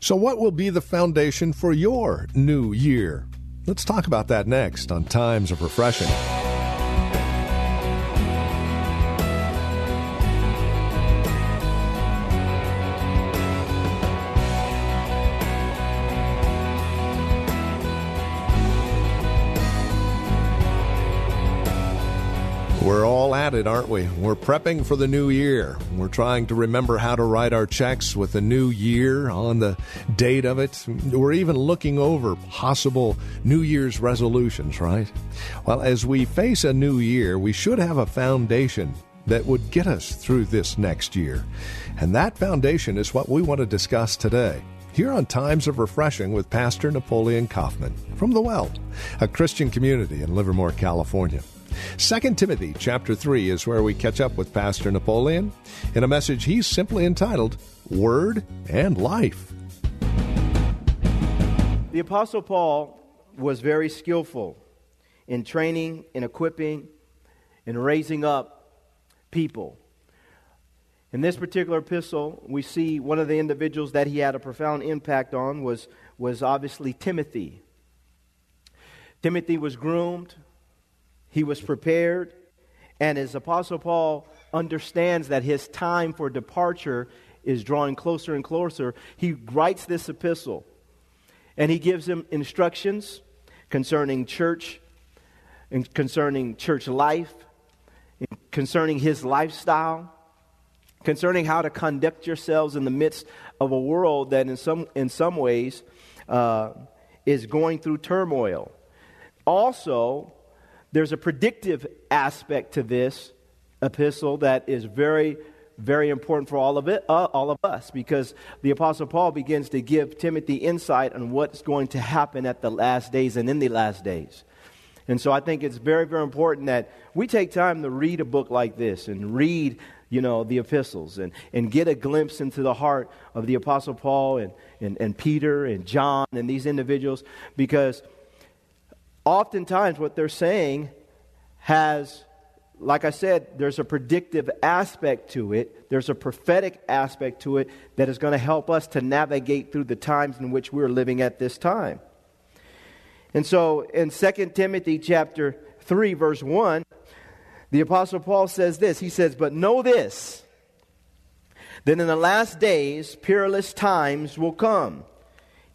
So, what will be the foundation for your new year? Let's talk about that next on Times of Refreshing. We're all at it, aren't we? We're prepping for the new year. We're trying to remember how to write our checks with the new year on the date of it. We're even looking over possible New Year's resolutions, right? Well, as we face a new year, we should have a foundation that would get us through this next year. And that foundation is what we want to discuss today here on Times of Refreshing with Pastor Napoleon Kaufman from The Well, a Christian community in Livermore, California. 2 Timothy chapter 3 is where we catch up with Pastor Napoleon in a message he's simply entitled Word and Life. The Apostle Paul was very skillful in training, in equipping, in raising up people. In this particular epistle, we see one of the individuals that he had a profound impact on was, was obviously Timothy. Timothy was groomed, he was prepared, and as Apostle Paul understands that his time for departure is drawing closer and closer, he writes this epistle and he gives him instructions concerning church, and concerning church life, concerning his lifestyle, concerning how to conduct yourselves in the midst of a world that, in some, in some ways, uh, is going through turmoil. Also, there's a predictive aspect to this epistle that is very very important for all of it uh, all of us because the apostle paul begins to give timothy insight on what's going to happen at the last days and in the last days. And so i think it's very very important that we take time to read a book like this and read you know the epistles and, and get a glimpse into the heart of the apostle paul and, and, and peter and john and these individuals because oftentimes what they're saying has, like I said, there's a predictive aspect to it, there's a prophetic aspect to it that is going to help us to navigate through the times in which we're living at this time. And so in 2 Timothy chapter 3 verse 1, the apostle Paul says this. He says, "But know this, that in the last days peerless times will come."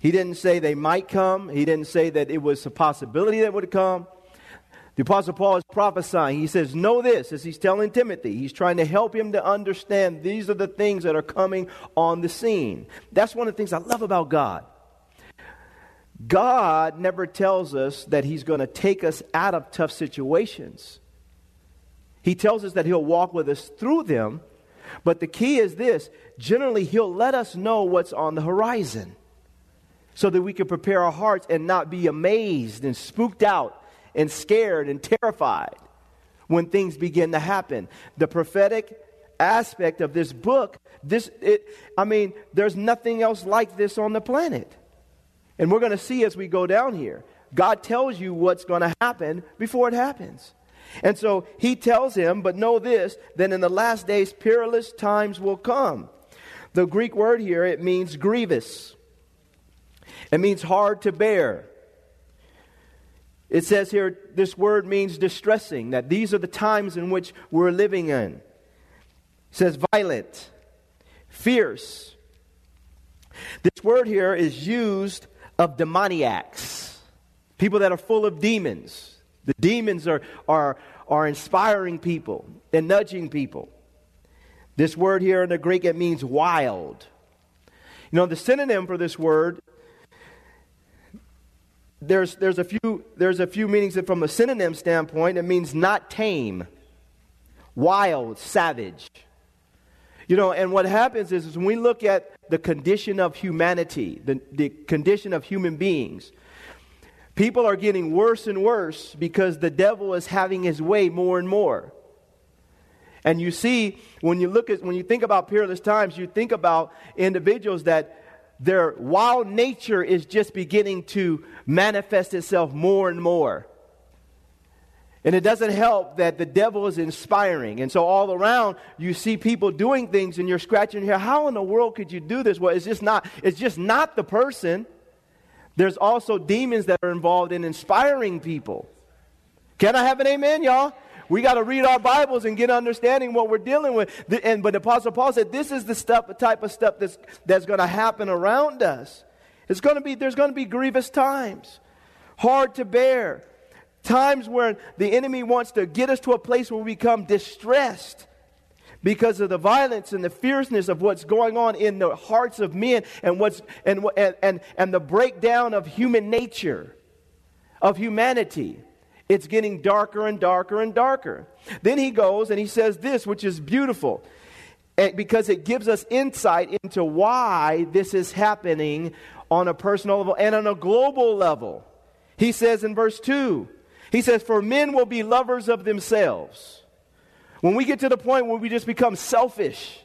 He didn't say they might come. He didn't say that it was a possibility that would come. The Apostle Paul is prophesying. He says, Know this, as he's telling Timothy. He's trying to help him to understand these are the things that are coming on the scene. That's one of the things I love about God. God never tells us that he's going to take us out of tough situations. He tells us that he'll walk with us through them. But the key is this generally, he'll let us know what's on the horizon so that we can prepare our hearts and not be amazed and spooked out and scared and terrified when things begin to happen. The prophetic aspect of this book, this it I mean, there's nothing else like this on the planet. And we're going to see as we go down here. God tells you what's going to happen before it happens. And so he tells him, but know this, that in the last days perilous times will come. The Greek word here, it means grievous. It means hard to bear. It says here, this word means distressing, that these are the times in which we're living in. It says violent, fierce. This word here is used of demoniacs, people that are full of demons. The demons are, are, are inspiring people and nudging people. This word here in the Greek, it means wild. You know, the synonym for this word there's, there's, a few, there's a few meanings that from a synonym standpoint, it means not tame, wild, savage. You know, and what happens is, is when we look at the condition of humanity, the, the condition of human beings, people are getting worse and worse because the devil is having his way more and more. And you see, when you look at when you think about peerless times, you think about individuals that their wild nature is just beginning to manifest itself more and more. And it doesn't help that the devil is inspiring. And so all around you see people doing things and you're scratching your head. How in the world could you do this? Well, it's just not, it's just not the person. There's also demons that are involved in inspiring people. Can I have an amen, y'all? We got to read our Bibles and get understanding what we're dealing with. And but the Apostle Paul said this is the stuff, the type of stuff that's that's going to happen around us. It's going to be there's going to be grievous times, hard to bear, times where the enemy wants to get us to a place where we become distressed because of the violence and the fierceness of what's going on in the hearts of men and what's and and and, and the breakdown of human nature, of humanity. It's getting darker and darker and darker. Then he goes and he says this, which is beautiful eh, because it gives us insight into why this is happening on a personal level and on a global level. He says in verse 2, he says, For men will be lovers of themselves. When we get to the point where we just become selfish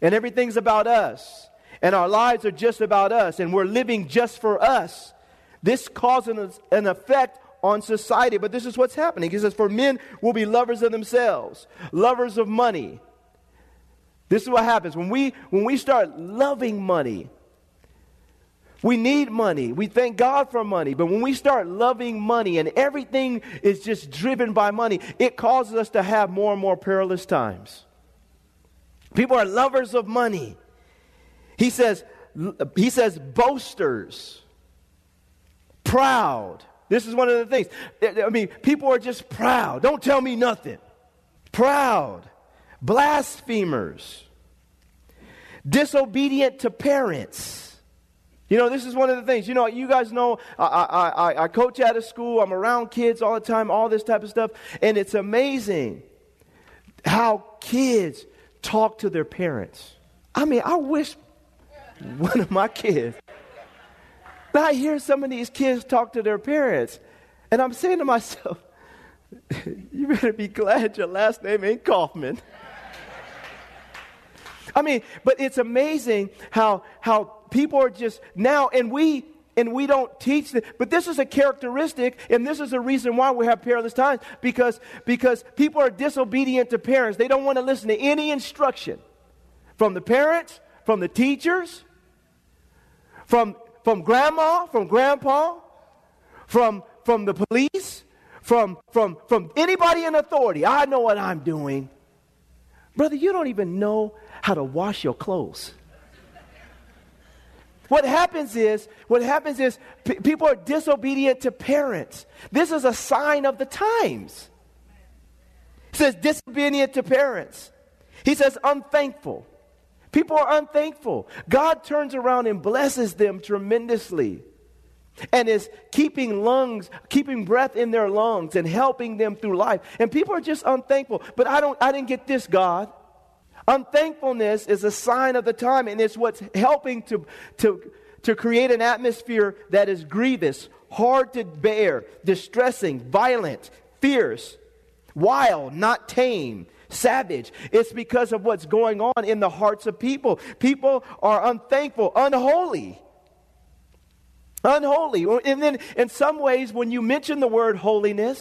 and everything's about us and our lives are just about us and we're living just for us, this causes an effect on society. But this is what's happening. He says, For men will be lovers of themselves, lovers of money. This is what happens when we when we start loving money. We need money. We thank God for money. But when we start loving money and everything is just driven by money, it causes us to have more and more perilous times. People are lovers of money. He says, he says boasters, proud, this is one of the things. I mean, people are just proud. Don't tell me nothing. Proud. Blasphemers. Disobedient to parents. You know, this is one of the things. You know, you guys know I, I, I, I coach at a school, I'm around kids all the time, all this type of stuff, and it's amazing how kids talk to their parents. I mean, I wish one of my kids I hear some of these kids talk to their parents, and I'm saying to myself, you better be glad your last name ain't Kaufman. I mean, but it's amazing how how people are just now, and we and we don't teach them. But this is a characteristic, and this is the reason why we have perilous times because because people are disobedient to parents. They don't want to listen to any instruction from the parents, from the teachers, from from grandma, from grandpa, from, from the police, from, from, from anybody in authority. I know what I'm doing. Brother, you don't even know how to wash your clothes. What happens is, what happens is p- people are disobedient to parents. This is a sign of the times. He says disobedient to parents. He says unthankful. People are unthankful. God turns around and blesses them tremendously and is keeping lungs, keeping breath in their lungs and helping them through life. And people are just unthankful. But I don't I didn't get this, God. Unthankfulness is a sign of the time, and it's what's helping to, to, to create an atmosphere that is grievous, hard to bear, distressing, violent, fierce, wild, not tame, savage. It's because of what's going on in the hearts of people. People are unthankful, unholy. Unholy. And then, in some ways, when you mention the word holiness,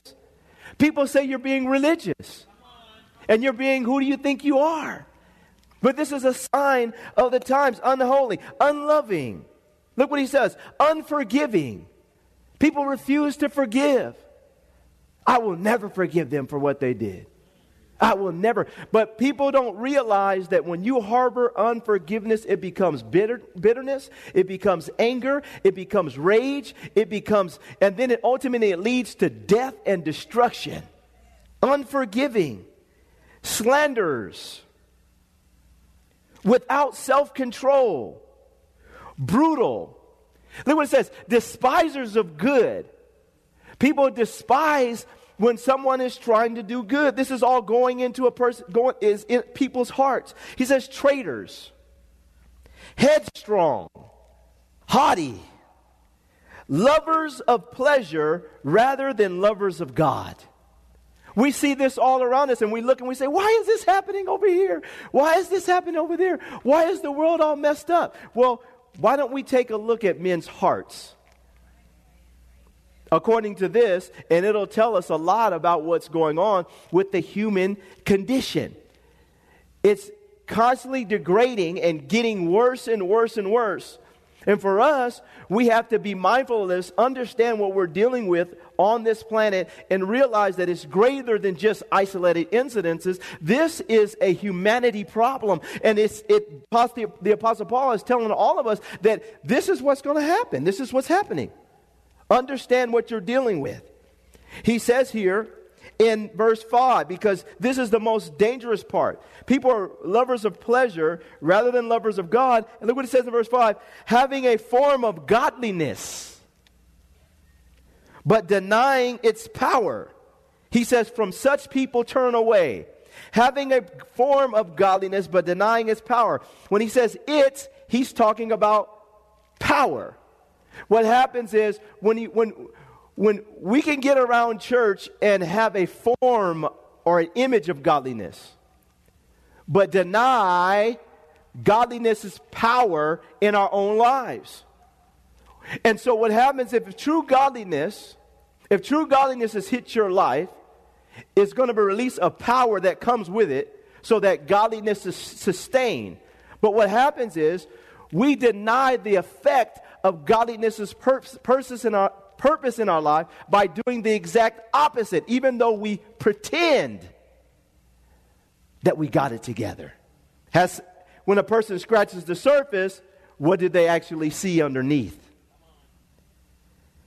people say you're being religious. And you're being who do you think you are? But this is a sign of the times unholy, unloving. Look what he says unforgiving. People refuse to forgive. I will never forgive them for what they did. I will never. But people don't realize that when you harbor unforgiveness, it becomes bitter, bitterness, it becomes anger, it becomes rage, it becomes, and then it ultimately it leads to death and destruction. Unforgiving, slanderers, without self control, brutal. Look what it says despisers of good. People despise when someone is trying to do good. This is all going into a person, going, is in people's hearts. He says traitors, headstrong, haughty, lovers of pleasure rather than lovers of God. We see this all around us and we look and we say, why is this happening over here? Why is this happening over there? Why is the world all messed up? Well, why don't we take a look at men's hearts? According to this, and it'll tell us a lot about what's going on with the human condition. It's constantly degrading and getting worse and worse and worse. And for us, we have to be mindful of this, understand what we're dealing with on this planet, and realize that it's greater than just isolated incidences. This is a humanity problem. And it's, it, the Apostle Paul is telling all of us that this is what's going to happen. This is what's happening. Understand what you're dealing with. He says here, in verse 5 because this is the most dangerous part. People are lovers of pleasure rather than lovers of God. And look what it says in verse 5 having a form of godliness, but denying its power. He says, From such people turn away. Having a form of godliness, but denying its power. When he says it, he's talking about power. What happens is when, he, when, when we can get around church and have a form or an image of godliness, but deny godliness's power in our own lives. And so what happens if true godliness, if true godliness has hit your life, it's going to be release a power that comes with it so that godliness is sustained. But what happens is we deny the effect of godliness's purpose in our, purpose in our life by doing the exact opposite, even though we pretend that we got it together. Has, when a person scratches the surface, what did they actually see underneath?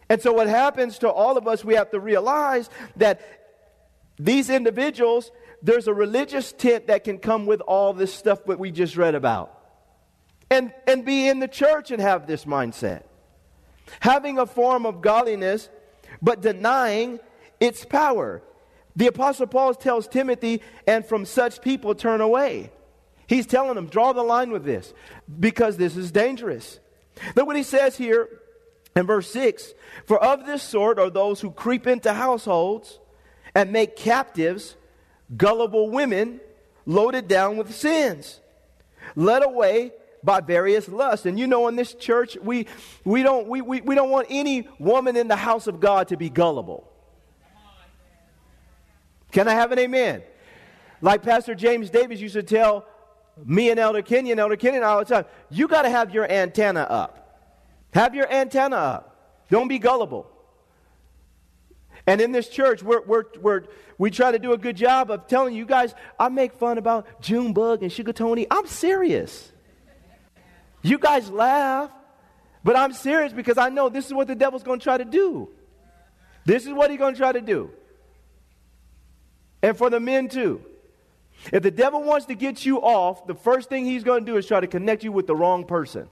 And so, what happens to all of us, we have to realize that these individuals, there's a religious tint that can come with all this stuff that we just read about. And, and be in the church and have this mindset having a form of godliness, but denying its power. The Apostle Paul tells Timothy, and from such people turn away. He's telling them, draw the line with this, because this is dangerous. Look what he says here in verse 6 For of this sort are those who creep into households and make captives gullible women loaded down with sins, led away by various lusts. And you know, in this church, we, we, don't, we, we, we don't want any woman in the house of God to be gullible. Can I have an amen? Like Pastor James Davis used to tell me and Elder Kenyon, Elder Kenyon all the time, you got to have your antenna up. Have your antenna up. Don't be gullible. And in this church, we're, we're, we're, we try to do a good job of telling you guys, I make fun about Junebug and Sugar Tony. I'm serious. You guys laugh, but I'm serious because I know this is what the devil's going to try to do. This is what he's going to try to do. And for the men too. If the devil wants to get you off, the first thing he's going to do is try to connect you with the wrong person.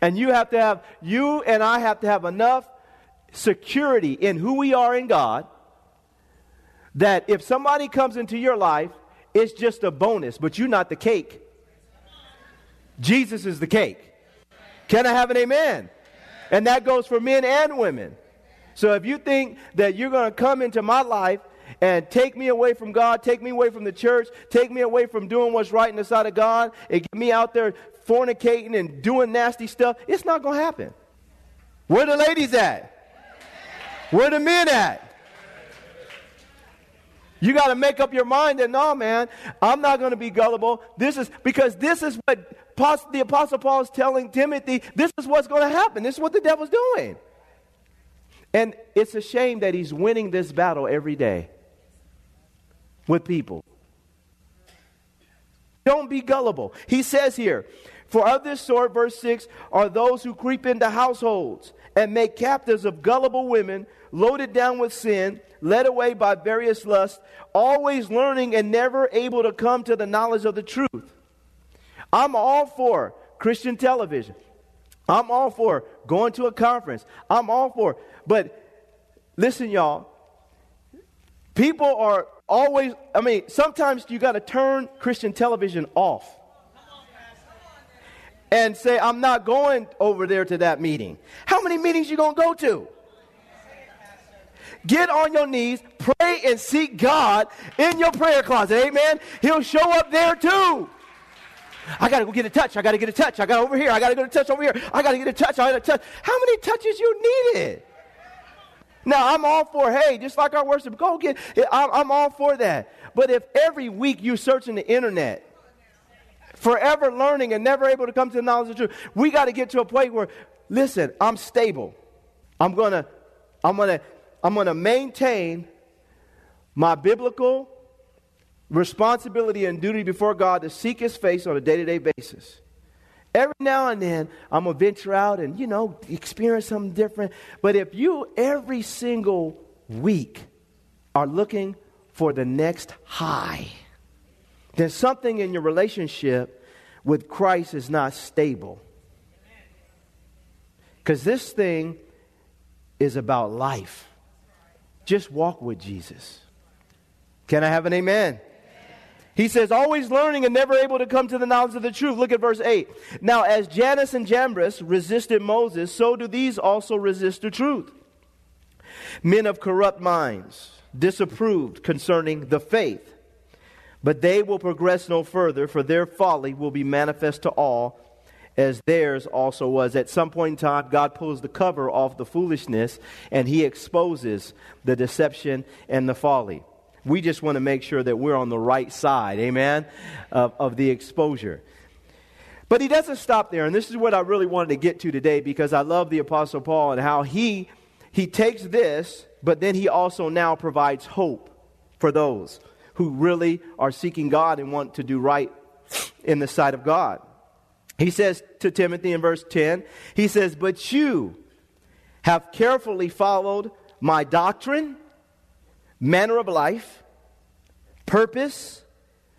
And you have to have, you and I have to have enough security in who we are in God that if somebody comes into your life, it's just a bonus, but you're not the cake. Jesus is the cake. Can I have an amen? And that goes for men and women. So if you think that you're going to come into my life and take me away from God, take me away from the church, take me away from doing what's right in the sight of God, and get me out there fornicating and doing nasty stuff, it's not going to happen. Where the ladies at? Where the men at? You got to make up your mind that no, man, I'm not going to be gullible. This is because this is what the Apostle Paul is telling Timothy this is what's going to happen. This is what the devil's doing. And it's a shame that he's winning this battle every day with people. Don't be gullible. He says here, for of this sort, verse 6, are those who creep into households and make captives of gullible women, loaded down with sin, led away by various lusts, always learning and never able to come to the knowledge of the truth. I'm all for Christian television. I'm all for going to a conference. I'm all for. But listen, y'all, People are always, I mean, sometimes you got to turn Christian television off and say, I'm not going over there to that meeting. How many meetings you going to go to? Get on your knees, pray and seek God in your prayer closet. Amen. He'll show up there too. I got to go get a touch. I got to get a touch. I got over here. I got to get a touch over here. I got to get a touch. I got to touch. How many touches you needed? Now, I'm all for, hey, just like our worship, go get, I'm, I'm all for that. But if every week you're searching the internet, forever learning and never able to come to the knowledge of the truth, we got to get to a point where, listen, I'm stable. I'm going to, I'm going to, I'm going to maintain my biblical responsibility and duty before God to seek His face on a day to day basis. Every now and then, I'm going to venture out and, you know, experience something different. But if you every single week are looking for the next high, then something in your relationship with Christ is not stable. Because this thing is about life. Just walk with Jesus. Can I have an amen? He says, always learning and never able to come to the knowledge of the truth. Look at verse 8. Now, as Jannes and Jambres resisted Moses, so do these also resist the truth. Men of corrupt minds, disapproved concerning the faith. But they will progress no further, for their folly will be manifest to all, as theirs also was. At some point in time, God pulls the cover off the foolishness, and he exposes the deception and the folly. We just want to make sure that we're on the right side, amen, of, of the exposure. But he doesn't stop there, and this is what I really wanted to get to today because I love the Apostle Paul and how he, he takes this, but then he also now provides hope for those who really are seeking God and want to do right in the sight of God. He says to Timothy in verse 10, he says, But you have carefully followed my doctrine manner of life, purpose,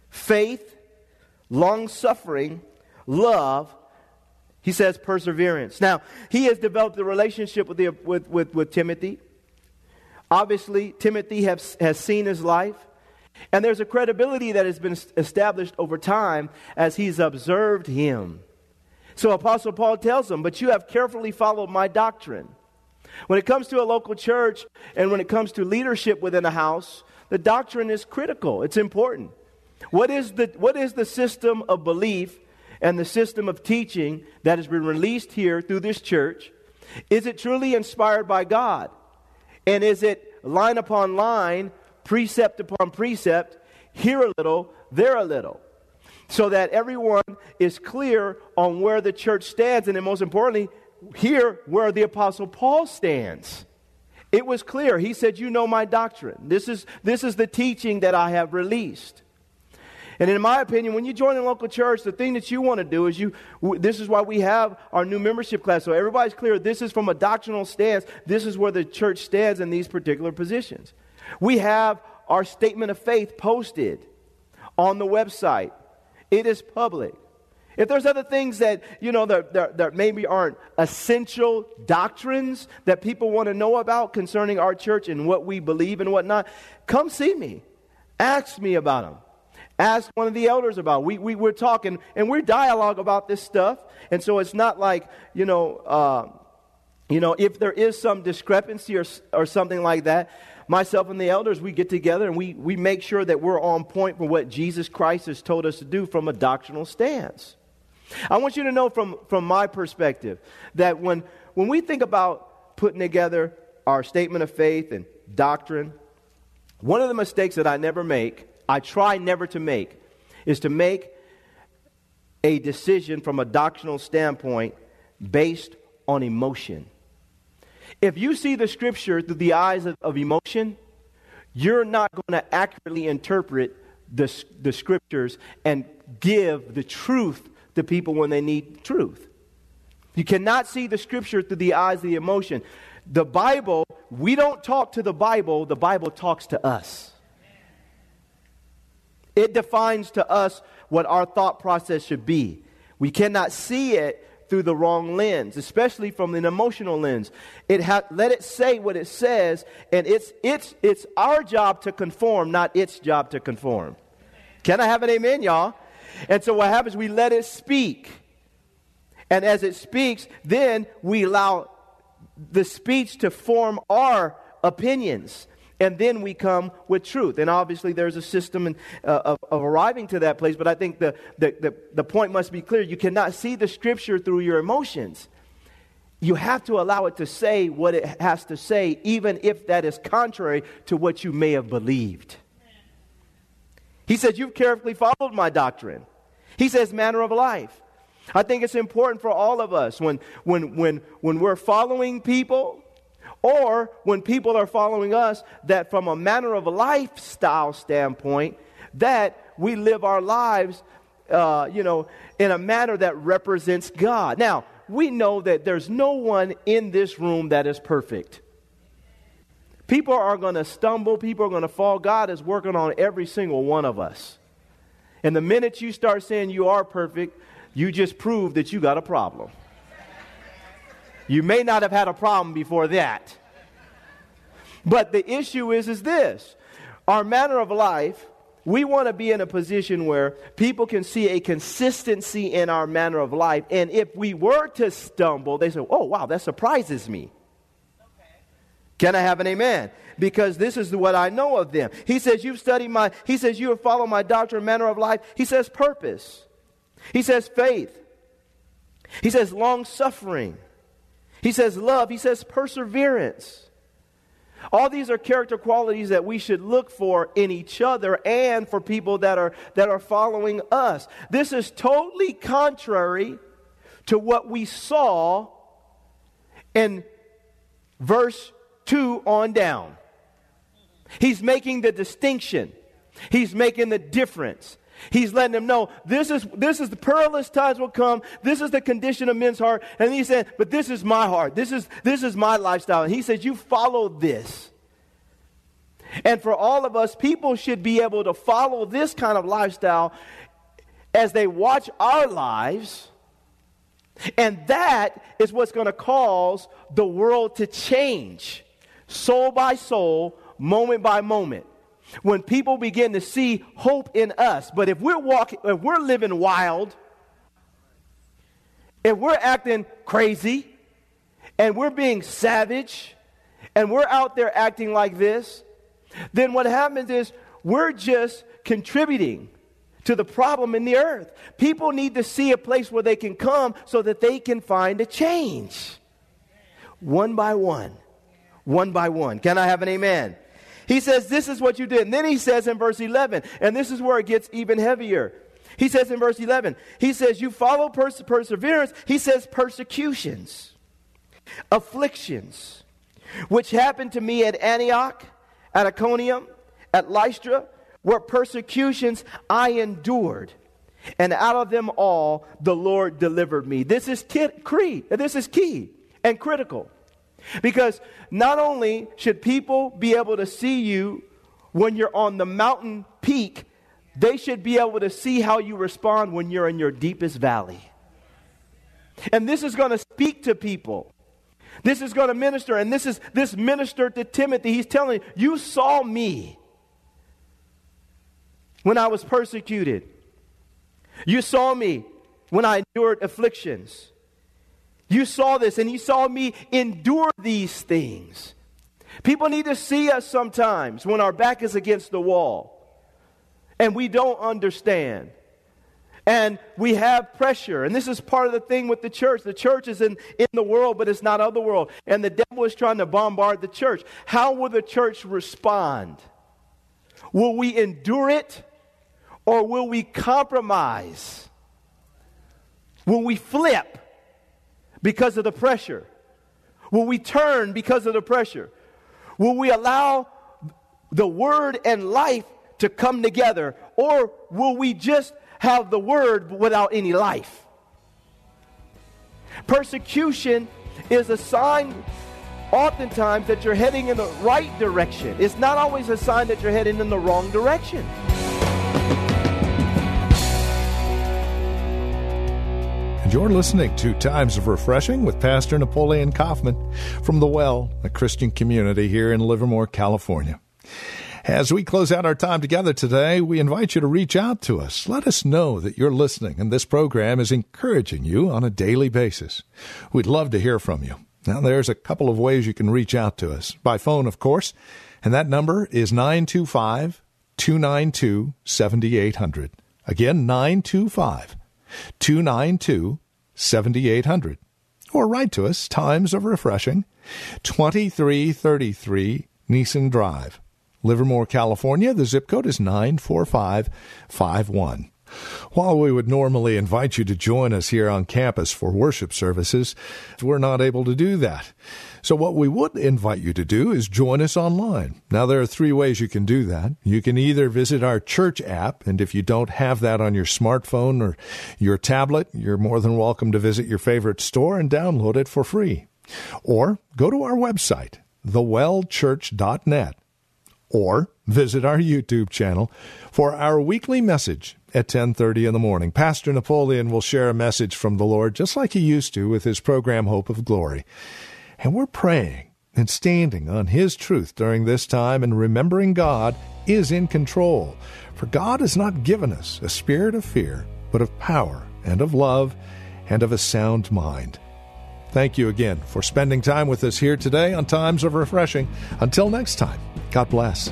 faith, long suffering, love. He says perseverance. Now, he has developed a relationship with, the, with, with, with Timothy. Obviously, Timothy has, has seen his life. And there's a credibility that has been established over time as he's observed him. So Apostle Paul tells him, But you have carefully followed my doctrine. When it comes to a local church and when it comes to leadership within a house, the doctrine is critical. It's important. What is the, what is the system of belief and the system of teaching that has been released here through this church? Is it truly inspired by God? And is it line upon line, precept upon precept, here a little, there a little? So that everyone is clear on where the church stands, and then most importantly, here where the Apostle Paul stands. It was clear. He said, You know my doctrine. This is, this is the teaching that I have released. And in my opinion, when you join a local church, the thing that you want to do is you, this is why we have our new membership class. So everybody's clear. This is from a doctrinal stance. This is where the church stands in these particular positions. We have our statement of faith posted on the website. It is public. If there's other things that, you know, that, that, that maybe aren't essential doctrines that people want to know about concerning our church and what we believe and whatnot, come see me. Ask me about them. Ask one of the elders about. We, we, we're talking and we're dialogue about this stuff. And so it's not like, you know, uh, you know, if there is some discrepancy or, or something like that, myself and the elders, we get together and we, we make sure that we're on point for what Jesus Christ has told us to do from a doctrinal stance. I want you to know from, from my perspective that when, when we think about putting together our statement of faith and doctrine, one of the mistakes that I never make, I try never to make, is to make a decision from a doctrinal standpoint based on emotion. If you see the scripture through the eyes of, of emotion, you're not going to accurately interpret the, the scriptures and give the truth to people when they need truth. You cannot see the scripture through the eyes of the emotion. The Bible, we don't talk to the Bible, the Bible talks to us. It defines to us what our thought process should be. We cannot see it through the wrong lens, especially from an emotional lens. It ha- let it say what it says, and it's, it's, it's our job to conform, not its job to conform. Can I have an amen, y'all? And so what happens, we let it speak. And as it speaks, then we allow the speech to form our opinions. And then we come with truth. And obviously, there's a system in, uh, of, of, arriving to that place, but I think the, the, the, the point must be clear. You cannot see the scripture through your emotions. You have to allow it to say what it has to say, even if that is contrary to what you may have believed. He says, You've carefully followed my doctrine. He says, manner of life. I think it's important for all of us when, when, when, when we're following people or when people are following us that from a manner of lifestyle standpoint that we live our lives uh, you know in a manner that represents god now we know that there's no one in this room that is perfect people are going to stumble people are going to fall god is working on every single one of us and the minute you start saying you are perfect you just prove that you got a problem you may not have had a problem before that. But the issue is is this. Our manner of life, we want to be in a position where people can see a consistency in our manner of life. And if we were to stumble, they say, "Oh, wow, that surprises me." Can I have an amen? Because this is what I know of them. He says, You've studied my, he says, You have followed my doctrine, manner of life. He says, purpose. He says, faith. He says, long suffering. He says love, he says perseverance. All these are character qualities that we should look for in each other and for people that are, that are following us. This is totally contrary to what we saw in verse 2 on down. He's making the distinction, he's making the difference. He's letting them know this is, this is the perilous times will come. This is the condition of men's heart. And he said, but this is my heart. This is, this is my lifestyle. And he says, you follow this. And for all of us, people should be able to follow this kind of lifestyle as they watch our lives. And that is what's going to cause the world to change soul by soul, moment by moment when people begin to see hope in us. But if we're walking, if we're living wild, if we're acting crazy, and we're being savage, and we're out there acting like this, then what happens is we're just contributing to the problem in the earth. People need to see a place where they can come so that they can find a change. One by one. One by one. Can I have an amen? He says, This is what you did. And then he says in verse 11, and this is where it gets even heavier. He says in verse 11, He says, You follow perse- perseverance. He says, persecutions, afflictions, which happened to me at Antioch, at Iconium, at Lystra, where persecutions I endured. And out of them all, the Lord delivered me. This is key, this is key and critical. Because not only should people be able to see you when you're on the mountain peak, they should be able to see how you respond when you're in your deepest valley. And this is going to speak to people. This is going to minister. And this is this minister to Timothy. He's telling you, you saw me when I was persecuted. You saw me when I endured afflictions. You saw this and you saw me endure these things. People need to see us sometimes when our back is against the wall and we don't understand. And we have pressure. And this is part of the thing with the church. The church is in, in the world, but it's not of the world. And the devil is trying to bombard the church. How will the church respond? Will we endure it or will we compromise? Will we flip? Because of the pressure? Will we turn because of the pressure? Will we allow the word and life to come together? Or will we just have the word without any life? Persecution is a sign, oftentimes, that you're heading in the right direction. It's not always a sign that you're heading in the wrong direction. And you're listening to Times of Refreshing with Pastor Napoleon Kaufman from The Well, a Christian community here in Livermore, California. As we close out our time together today, we invite you to reach out to us. Let us know that you're listening and this program is encouraging you on a daily basis. We'd love to hear from you. Now, there's a couple of ways you can reach out to us. By phone, of course, and that number is 925 292 7800. Again, 925 292 7800. Or write to us, Times of Refreshing, 2333 Nissen Drive. Livermore, California. The zip code is 94551. While we would normally invite you to join us here on campus for worship services, we're not able to do that. So what we would invite you to do is join us online. Now there are three ways you can do that. You can either visit our church app, and if you don't have that on your smartphone or your tablet, you're more than welcome to visit your favorite store and download it for free. Or go to our website, thewellchurch.net or visit our YouTube channel for our weekly message at 10:30 in the morning. Pastor Napoleon will share a message from the Lord just like he used to with his program Hope of Glory. And we're praying and standing on his truth during this time and remembering God is in control. For God has not given us a spirit of fear, but of power and of love and of a sound mind. Thank you again for spending time with us here today on Times of Refreshing. Until next time, God bless.